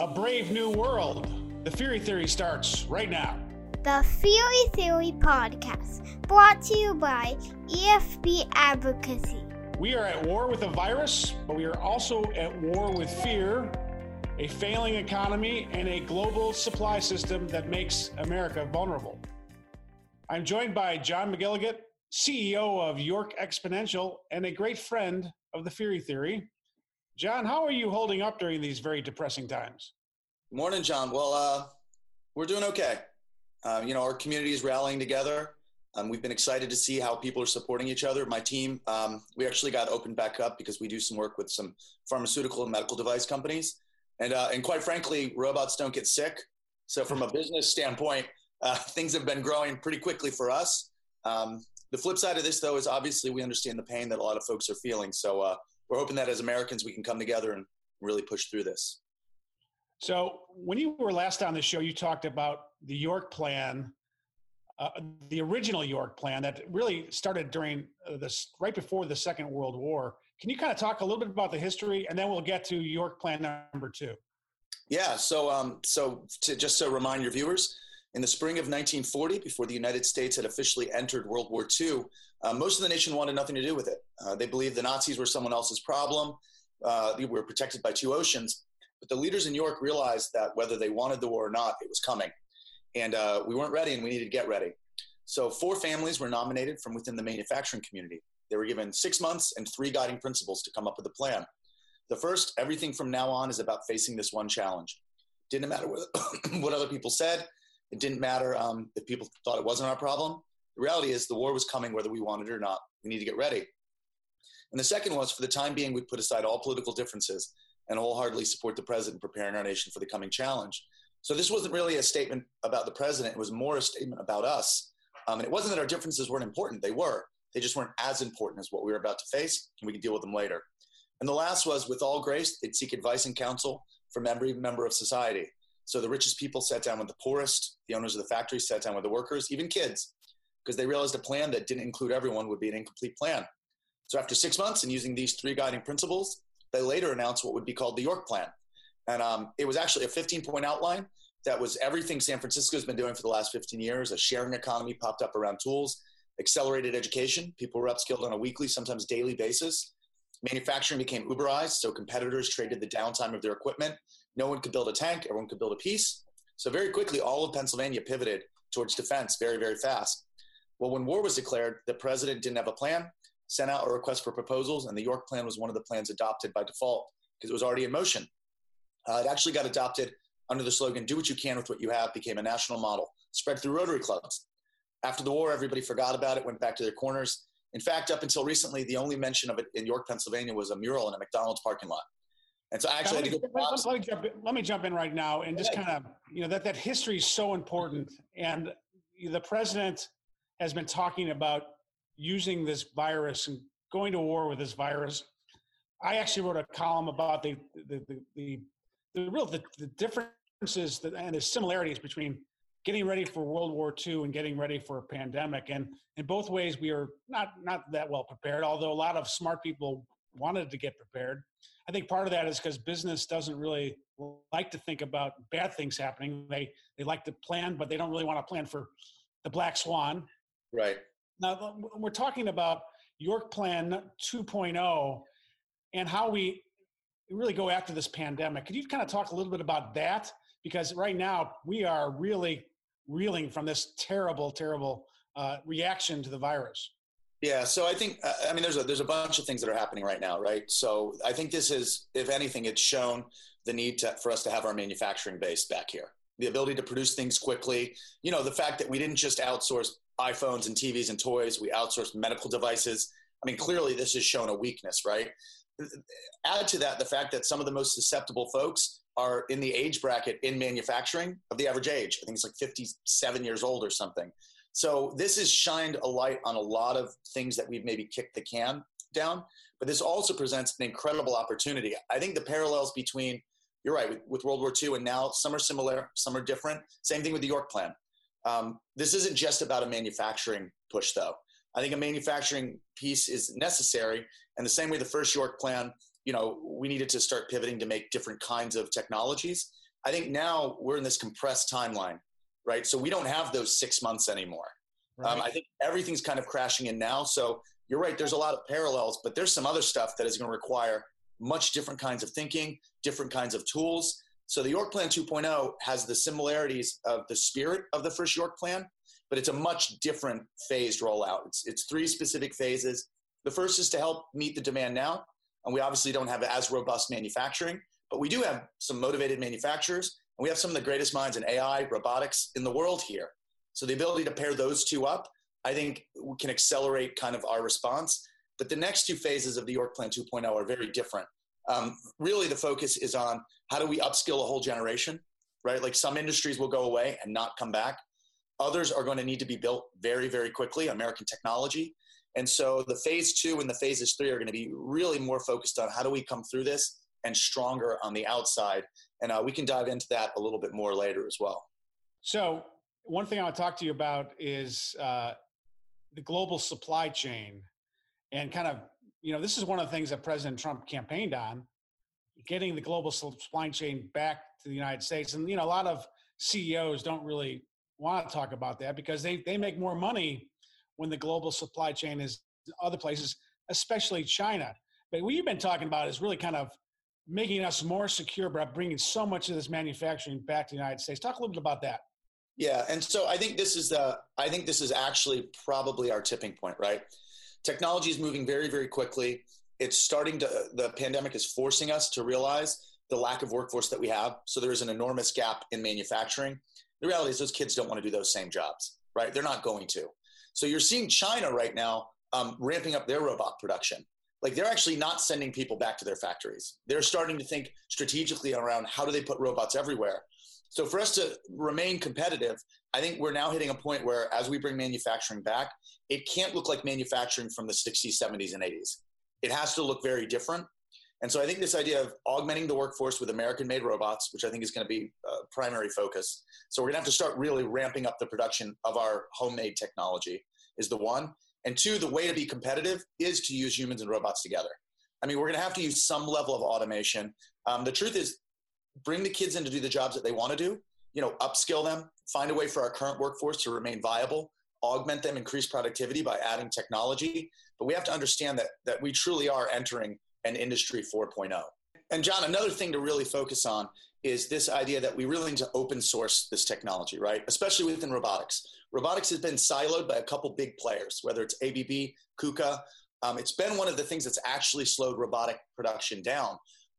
A brave new world. The Feehery Theory starts right now. The Feehery Theory Podcast, brought to you by EFB Advocacy. We are at war with a virus, but we are also at war with fear, a failing economy, and a global supply system that makes America vulnerable. I'm joined by John McElligot, CEO of York Exponential, and a great friend of the Feehery Theory. John, how are you holding up during these very depressing times? Morning, John. Well, uh, we're doing okay. Uh, you know, our community is rallying together. Um, we've been excited to see how people are supporting each other. My team, um, we actually got opened back up because we do some work with some pharmaceutical and medical device companies. And, uh, and quite frankly, robots don't get sick. So, from a business standpoint, uh, things have been growing pretty quickly for us. Um, the flip side of this, though, is obviously we understand the pain that a lot of folks are feeling. So, uh, we're hoping that as Americans we can come together and really push through this. So, when you were last on the show, you talked about the York Plan, uh, the original York Plan that really started during uh, this right before the Second World War. Can you kind of talk a little bit about the history, and then we'll get to York Plan number two? Yeah. So, um, so to just to remind your viewers, in the spring of 1940, before the United States had officially entered World War II, uh, most of the nation wanted nothing to do with it. Uh, they believed the Nazis were someone else's problem. Uh, we were protected by two oceans. But the leaders in New York realized that whether they wanted the war or not, it was coming. And uh, we weren't ready, and we needed to get ready. So, four families were nominated from within the manufacturing community. They were given six months and three guiding principles to come up with a plan. The first, everything from now on is about facing this one challenge. Didn't matter what, what other people said, it didn't matter um, if people thought it wasn't our problem. The reality is the war was coming whether we wanted it or not. We need to get ready. And the second was for the time being, we put aside all political differences and wholeheartedly support the president preparing our nation for the coming challenge. So this wasn't really a statement about the president. It was more a statement about us. Um, and it wasn't that our differences weren't important. They were. They just weren't as important as what we were about to face, and we could deal with them later. And the last was, with all grace, they'd seek advice and counsel from every member of society. So the richest people sat down with the poorest, the owners of the factories sat down with the workers, even kids, because they realized a plan that didn't include everyone would be an incomplete plan. So after six months and using these three guiding principles, they later announced what would be called the York Plan. And um, it was actually a 15 point outline that was everything San Francisco has been doing for the last 15 years. A sharing economy popped up around tools, accelerated education. People were upskilled on a weekly, sometimes daily basis. Manufacturing became Uberized, so competitors traded the downtime of their equipment. No one could build a tank, everyone could build a piece. So, very quickly, all of Pennsylvania pivoted towards defense very, very fast. Well, when war was declared, the president didn't have a plan, sent out a request for proposals, and the York Plan was one of the plans adopted by default because it was already in motion. Uh, it actually got adopted under the slogan, Do what you can with what you have, became a national model, spread through Rotary clubs. After the war, everybody forgot about it, went back to their corners. In fact, up until recently, the only mention of it in York, Pennsylvania was a mural in a McDonald's parking lot. And so I actually let, had to go. Let, let, me jump in, let me jump in right now and just kind of, you know, that, that history is so important. And the president has been talking about using this virus and going to war with this virus. I actually wrote a column about the the the, the, the real the, the differences and the similarities between getting ready for World War II and getting ready for a pandemic. And in both ways, we are not not that well prepared. Although a lot of smart people wanted to get prepared. I think part of that is because business doesn't really like to think about bad things happening. They they like to plan, but they don't really want to plan for the black swan. Right. Now we're talking about York Plan 2.0 and how we really go after this pandemic. Could you kind of talk a little bit about that? Because right now we are really reeling from this terrible, terrible uh, reaction to the virus. Yeah, so I think I mean there's a there's a bunch of things that are happening right now, right? So I think this is, if anything, it's shown the need to, for us to have our manufacturing base back here, the ability to produce things quickly. You know, the fact that we didn't just outsource iPhones and TVs and toys, we outsourced medical devices. I mean, clearly this has shown a weakness, right? Add to that the fact that some of the most susceptible folks are in the age bracket in manufacturing of the average age. I think it's like 57 years old or something. So this has shined a light on a lot of things that we've maybe kicked the can down, but this also presents an incredible opportunity. I think the parallels between you're right with, with World War II and now some are similar, some are different. Same thing with the York Plan. Um, this isn't just about a manufacturing push, though. I think a manufacturing piece is necessary, and the same way the first York Plan, you know, we needed to start pivoting to make different kinds of technologies. I think now we're in this compressed timeline, right? So we don't have those six months anymore. Right. Um, I think everything's kind of crashing in now. So you're right. There's a lot of parallels, but there's some other stuff that is going to require much different kinds of thinking, different kinds of tools. So the York Plan 2.0 has the similarities of the spirit of the first York Plan, but it's a much different phased rollout. It's, it's three specific phases. The first is to help meet the demand now. And we obviously don't have as robust manufacturing, but we do have some motivated manufacturers. And we have some of the greatest minds in AI, robotics in the world here. So the ability to pair those two up, I think can accelerate kind of our response. But the next two phases of the York Plan 2.0 are very different. Um, really, the focus is on how do we upskill a whole generation, right? Like some industries will go away and not come back. Others are going to need to be built very, very quickly, American technology. And so the phase two and the phases three are going to be really more focused on how do we come through this and stronger on the outside. And uh, we can dive into that a little bit more later as well. So, one thing I want to talk to you about is uh, the global supply chain and kind of, you know, this is one of the things that President Trump campaigned on getting the global supply chain back to the United States. And, you know, a lot of CEOs don't really want to talk about that because they, they make more money when the global supply chain is other places, especially China. But what you've been talking about is really kind of making us more secure by bringing so much of this manufacturing back to the United States. Talk a little bit about that. Yeah, and so I think this is the I think this is actually probably our tipping point, right? Technology is moving very very quickly. It's starting to the pandemic is forcing us to realize the lack of workforce that we have. So there is an enormous gap in manufacturing. The reality is those kids don't want to do those same jobs, right? They're not going to. So you're seeing China right now um, ramping up their robot production. Like they're actually not sending people back to their factories. They're starting to think strategically around how do they put robots everywhere. So for us to remain competitive, I think we're now hitting a point where as we bring manufacturing back, it can't look like manufacturing from the 60s, 70s, and 80s. It has to look very different. And so I think this idea of augmenting the workforce with American made robots, which I think is going to be a primary focus. So we're going to have to start really ramping up the production of our homemade technology is the one. And two, the way to be competitive is to use humans and robots together. I mean, we're going to have to use some level of automation. Um, the truth is, bring the kids in to do the jobs that they want to do, you know, upskill them, find a way for our current workforce to remain viable, augment them, increase productivity by adding technology. But we have to understand that, that we truly are entering an industry 4.0. And John, another thing to really focus on is this idea that we really need to open source this technology, right? Especially within robotics. Robotics has been siloed by a couple big players, whether it's ABB, KUKA. Um, it's been one of the things that's actually slowed robotic production down.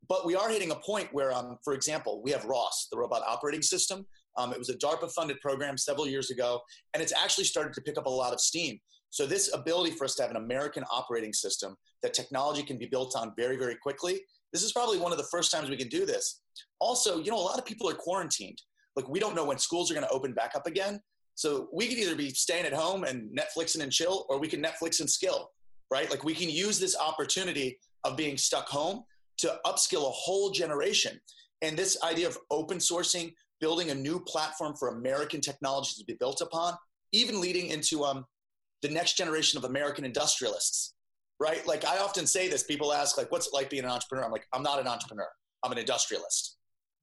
But we are hitting a point where, um, for example, we have ROS, the robot operating system. Um, it was a DARPA funded program several years ago, and it's actually started to pick up a lot of steam. So, this ability for us to have an American operating system that technology can be built on very, very quickly, this is probably one of the first times we can do this. Also, you know, a lot of people are quarantined. Like, we don't know when schools are going to open back up again. So, we could either be staying at home and Netflixing and chill, or we can Netflix and skill, right? Like, we can use this opportunity of being stuck home to upskill a whole generation. And this idea of open sourcing, building a new platform for American technology to be built upon, even leading into um, the next generation of American industrialists, right? Like I often say this, people ask like, what's it like being an entrepreneur? I'm like, I'm not an entrepreneur. I'm an industrialist.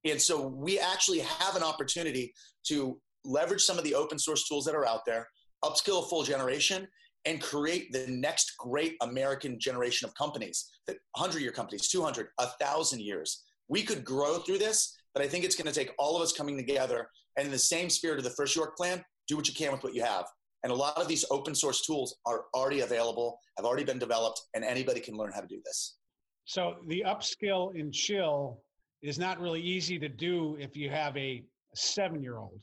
And so we actually have an opportunity to leverage some of the open source tools that are out there, upskill a full generation, and create the next great American generation of companies that 100 year companies, 200, 1,000 years. We could grow through this, but I think it's going to take all of us coming together and in the same spirit of the first York plan, do what you can with what you have. And a lot of these open source tools are already available, have already been developed, and anybody can learn how to do this. So the upskill and chill is not really easy to do if you have a seven year old.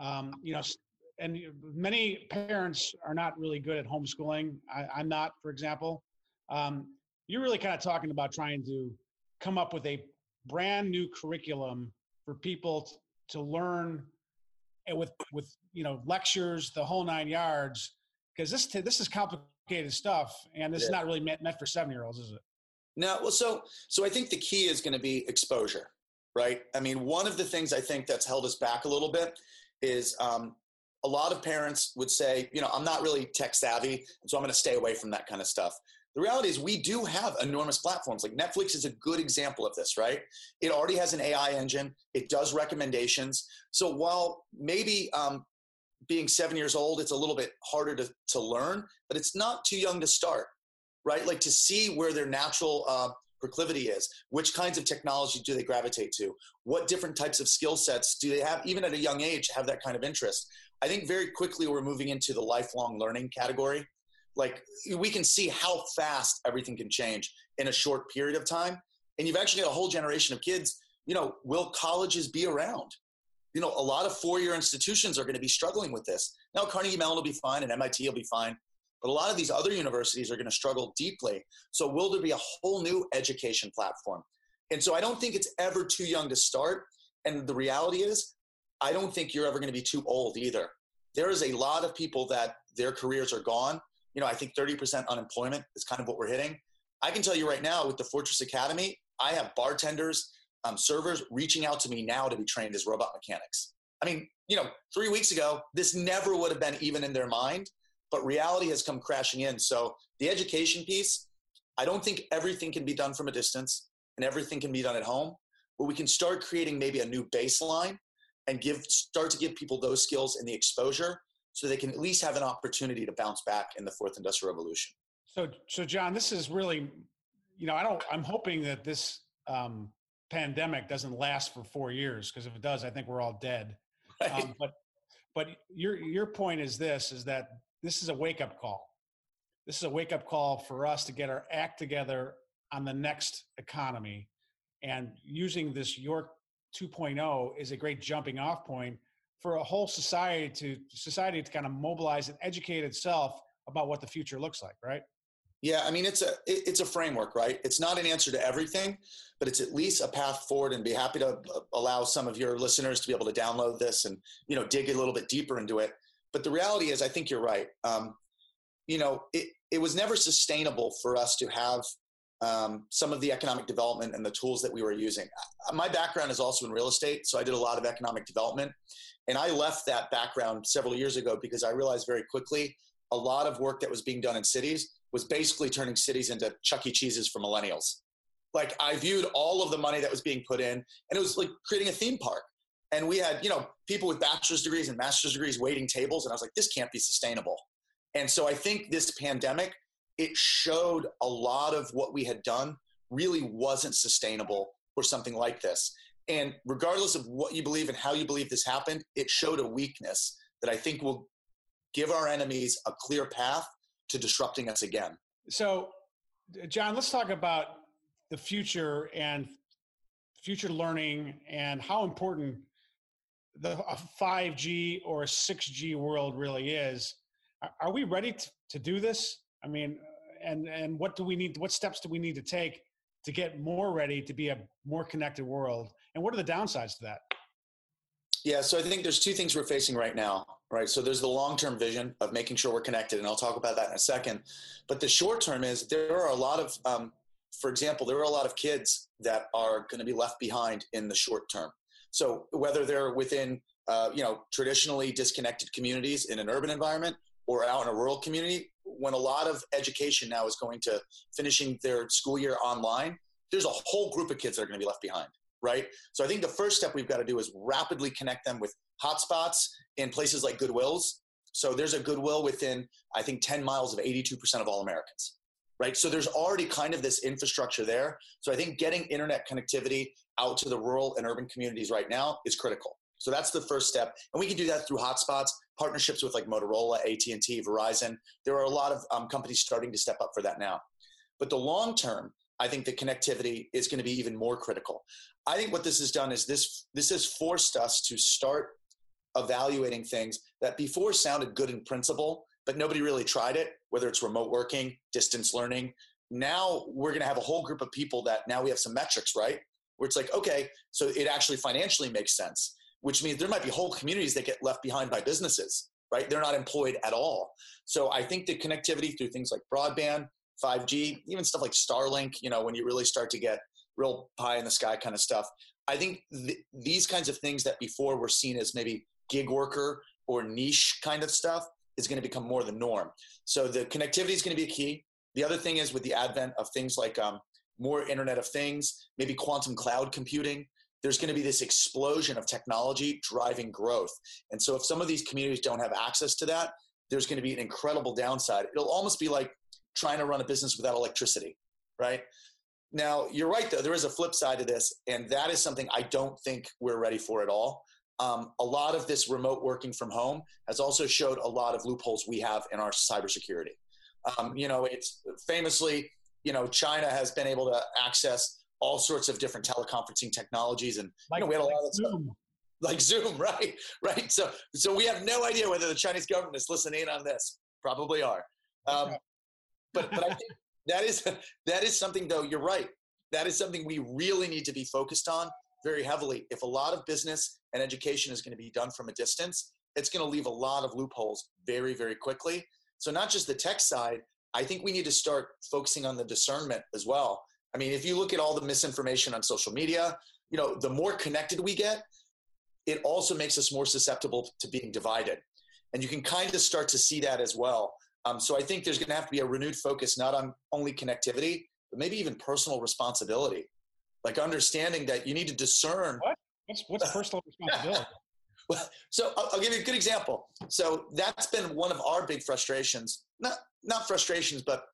Um, you know, and many parents are not really good at homeschooling. I, am not, for example. Um, you're really kind of talking about trying to come up with a brand new curriculum for people t- to learn and with with you know lectures, the whole nine yards. Because this this is complicated stuff, and this yeah. is not really meant meant for seven year olds, is it? No. Well, so so I think the key is going to be exposure, right? I mean, one of the things I think that's held us back a little bit is um, a lot of parents would say, you know, I'm not really tech savvy, so I'm going to stay away from that kind of stuff. The reality is, we do have enormous platforms. Like Netflix is a good example of this, right? It already has an AI engine, it does recommendations. So while maybe um, being seven years old, it's a little bit harder to, to learn, but it's not too young to start, right? Like to see where their natural uh, proclivity is, which kinds of technology do they gravitate to, what different types of skill sets do they have, even at a young age, have that kind of interest. I think very quickly we're moving into the lifelong learning category like we can see how fast everything can change in a short period of time. And you've actually got a whole generation of kids you know will colleges be around? You know a lot of four-year institutions are going to be struggling with this. Now carnegie mellon will be fine and mit will be fine but a lot of these other universities are going to struggle deeply. So will there be a whole new education platform? And so i don't think it's ever too young to start. And the reality is i don't think you're ever going to be too old either. There is a lot of people that their careers are gone you know, I think 30% unemployment is kind of what we're hitting. I can tell you right now with the Fortress Academy, I have bartenders, um, servers reaching out to me now to be trained as robot mechanics. I mean, you know, three weeks ago, this never would have been even in their mind, but reality has come crashing in. So the education piece, I don't think everything can be done from a distance and everything can be done at home, but we can start creating maybe a new baseline and give start to give people those skills and the exposure so they can at least have an opportunity to bounce back in the fourth industrial revolution. So, so John, this is really, you know, I don't. I'm hoping that this um, pandemic doesn't last for four years because if it does, I think we're all dead. Right. Um, but, but your your point is this: is that this is a wake up call. This is a wake up call for us to get our act together on the next economy, and using this York 2.0 is a great jumping off point for a whole society to society to kind of mobilize and educate itself about what the future looks like right? Yeah i mean it's a it's a framework right? It's not an answer to everything but it's at least a path forward and be happy to uh, allow some of your listeners to be able to download this and you know dig a little bit deeper into it. But the reality is i think you're right. Um, you know it, it was never sustainable for us to have um, some of the economic development and the tools that we were using. My background is also in real estate so i did a lot of economic development and I left that background several years ago because I realized very quickly a lot of work that was being done in cities was basically turning cities into Chuck E. Cheese's for millennials. Like I viewed all of the money that was being put in, and it was like creating a theme park. And we had, you know, people with bachelor's degrees and master's degrees waiting tables, and I was like, this can't be sustainable. And so I think this pandemic, it showed a lot of what we had done really wasn't sustainable for something like this. And regardless of what you believe and how you believe this happened, it showed a weakness that I think will give our enemies a clear path to disrupting us again. So, John, let's talk about the future and future learning and how important the 5G or 6G world really is. Are we ready to, to do this? I mean, and and what do we need? What steps do we need to take to get more ready to be a more connected world? And what are the downsides to that? Yeah, so I think there's two things we're facing right now, right? So there's the long term vision of making sure we're connected, and I'll talk about that in a second. But the short term is there are a lot of, um, for example, there are a lot of kids that are going to be left behind in the short term. So whether they're within, uh, you know, traditionally disconnected communities in an urban environment or out in a rural community, when a lot of education now is going to finishing their school year online, there's a whole group of kids that are going to be left behind, right? So I think the first step we've got to do is rapidly connect them with hotspots in places like Goodwills. So there's a Goodwill within, I think, 10 miles of 82% of all Americans, right? So there's already kind of this infrastructure there. So I think getting internet connectivity out to the rural and urban communities right now is critical. So that's the first step, and we can do that through hotspots, partnerships with like Motorola, AT and T, Verizon. There are a lot of um, companies starting to step up for that now. But the long term, I think the connectivity is going to be even more critical. I think what this has done is this this has forced us to start evaluating things that before sounded good in principle, but nobody really tried it. Whether it's remote working, distance learning. Now we're going to have a whole group of people that now we have some metrics, right? Where it's like, okay, so it actually financially makes sense which means there might be whole communities that get left behind by businesses, right? They're not employed at all. So I think the connectivity through things like broadband, 5G, even stuff like Starlink, you know, when you really start to get real pie in the sky kind of stuff, I think th- these kinds of things that before were seen as maybe gig worker or niche kind of stuff is going to become more the norm. So the connectivity is going to be a key. The other thing is with the advent of things like um, more Internet of Things, maybe quantum cloud computing, there's going to be this explosion of technology driving growth. And so if some of these communities don't have access to that, there's going to be an incredible downside. It'll almost be like trying to run a business without electricity, right? Now, you're right, though. There is a flip side to this, and that is something I don't think we're ready for at all. Um, a lot of this remote working from home has also showed a lot of loopholes we have in our cybersecurity. Um, you know, it's famously, you know, China has been able to access all sorts of different teleconferencing technologies, and like, you know, we had a lot of stuff, Zoom. like Zoom, right? Right. So, so we have no idea whether the Chinese government is listening on this. Probably are. Um, but, but I think that is that is something, though. You're right. That is something we really need to be focused on very heavily. If a lot of business and education is going to be done from a distance, it's going to leave a lot of loopholes very, very quickly. So, not just the tech side, I think we need to start focusing on the discernment as well. I mean, if you look at all the misinformation on social media, you know, the more connected we get, it also makes us more susceptible to being divided. And you can kind of start to see that as well. Um, so I think there's going to have to be a renewed focus not on only connectivity, but maybe even personal responsibility. Like understanding that you need to discern. What? What's, what's personal responsibility? well, so I'll, I'll give you a good example. So that's been one of our big frustrations. Not not frustrations, but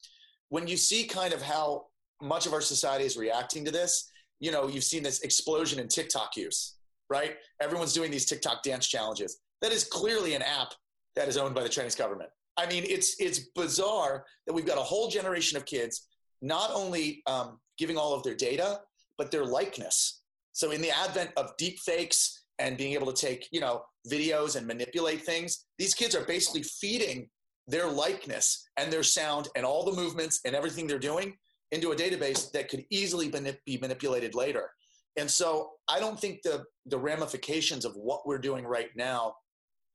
when you see kind of how much of our society is reacting to this. You know, you've seen this explosion in TikTok use, right? Everyone's doing these TikTok dance challenges. That is clearly an app that is owned by the Chinese government. I mean, it's it's bizarre that we've got a whole generation of kids not only um, giving all of their data, but their likeness. So in the advent of deep fakes and being able to take you know videos and manipulate things, these kids are basically feeding their likeness and their sound and all the movements and everything they're doing into a database that could easily be manipulated later. And so I don't think the, the ramifications of what we're doing right now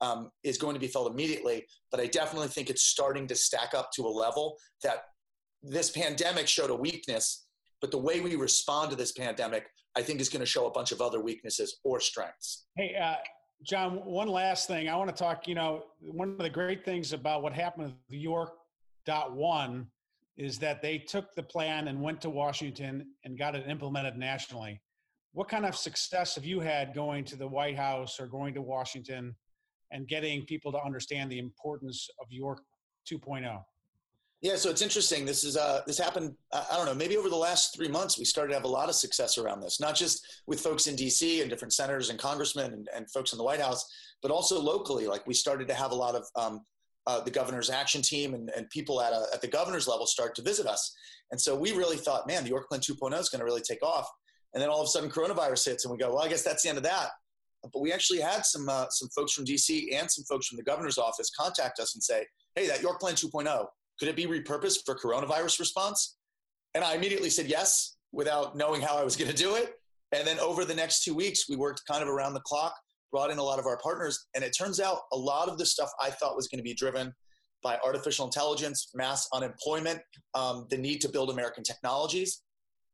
um, is going to be felt immediately, but I definitely think it's starting to stack up to a level that this pandemic showed a weakness, but the way we respond to this pandemic, I think, is going to show a bunch of other weaknesses or strengths. Hey, uh, John, one last thing. I want to talk, you know, one of the great things about what happened with York dot one is that they took the plan and went to Washington and got it implemented nationally. What kind of success have you had going to the White House or going to Washington and getting people to understand the importance of York 2.0? Yeah, so it's interesting. This is uh, this happened. I don't know. Maybe over the last three months, we started to have a lot of success around this. Not just with folks in D.C. and different senators and congressmen and, and folks in the White House, but also locally. Like we started to have a lot of um, uh, the governor's action team and, and people at, a, at the governor's level start to visit us. And so we really thought, man, the York Plan 2.0 is going to really take off. And then all of a sudden, coronavirus hits, and we go, well, I guess that's the end of that. But we actually had some uh, some folks from DC and some folks from the governor's office contact us and say, hey, that York Plan 2.0, could it be repurposed for coronavirus response? And I immediately said yes, without knowing how I was going to do it. And then over the next two weeks, we worked kind of around the clock brought in a lot of our partners. And it turns out a lot of the stuff I thought was going to be driven by artificial intelligence, mass unemployment, um, the need to build American technologies,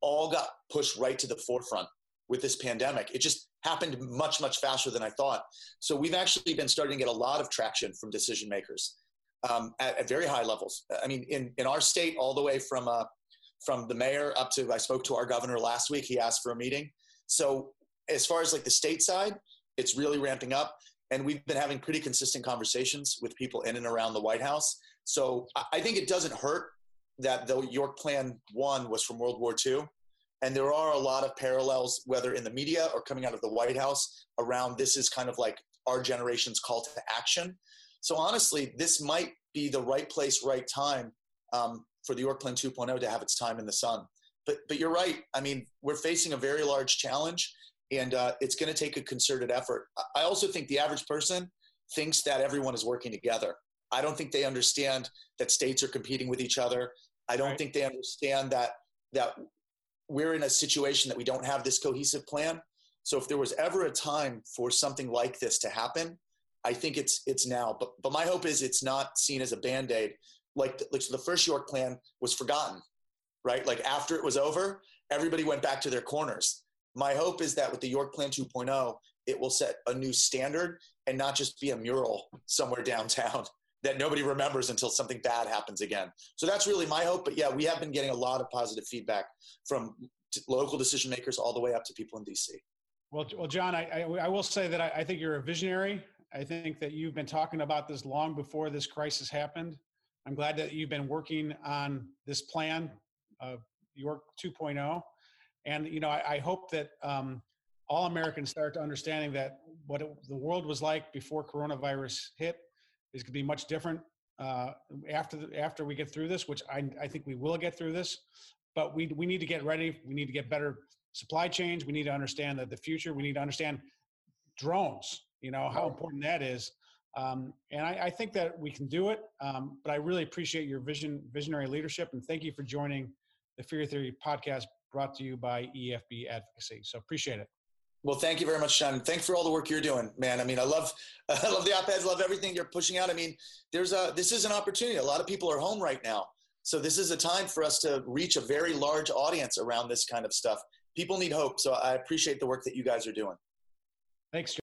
all got pushed right to the forefront with this pandemic. It just happened much, much faster than I thought. So we've actually been starting to get a lot of traction from decision makers um, at, at, very high levels. I mean, in, in our state, all the way from uh, from the mayor up to I spoke to our governor last week. He asked for a meeting. So as far as like the state side, it's really ramping up. And we've been having pretty consistent conversations with people in and around the White House. So I think it doesn't hurt that the York Plan 1 was from World War II. And there are a lot of parallels, whether in the media or coming out of the White House, around this is kind of like our generation's call to action. So honestly, this might be the right place, right time um, for the York Plan 2.0 to have its time in the sun. But, but you're right. I mean, we're facing a very large challenge and uh, it's going to take a concerted effort. I also think the average person thinks that everyone is working together. I don't think they understand that states are competing with each other. I don't right. think they understand that that we're in a situation that we don't have this cohesive plan. So if there was ever a time for something like this to happen, I think it's it's now. But but my hope is it's not seen as a band aid. Like like so the first York plan was forgotten, right? Like after it was over, everybody went back to their corners my hope is that with the York Plan 2.0, it will set a new standard and not just be a mural somewhere downtown. That nobody remembers until something bad happens again. So that's really my hope. But yeah, we have been getting a lot of positive feedback from local decision makers all the way up to people in DC. Well, well, John, I, I, I will say that I, I, think you're a visionary. I think that you've been talking about this long before this crisis happened. I'm glad that you've been working on this plan, uh, York 2.0, and you know I, hope that um, all Americans start to understanding that what it, the world was like before coronavirus hit is going to be much different uh, after the, after we get through this, which I, I think we will get through this. But we we need to get ready. We need to get better supply chains. We need to understand that the future. We need to understand drones. You know how important that is. Um, and I, I, think that we can do it. Um, but I really appreciate your vision, visionary leadership, and thank you for joining the Feehery Theory podcast brought to you by EFB Advocacy. So appreciate it. Well, thank you very much, Sean. Thanks for all the work you're doing, man. I mean, I love, I love the op-eds, love everything you're pushing out. I mean, there's a, this is an opportunity. A lot of people are home right now. So this is a time for us to reach a very large audience around this kind of stuff. People need hope. So I appreciate the work that you guys are doing. Thanks.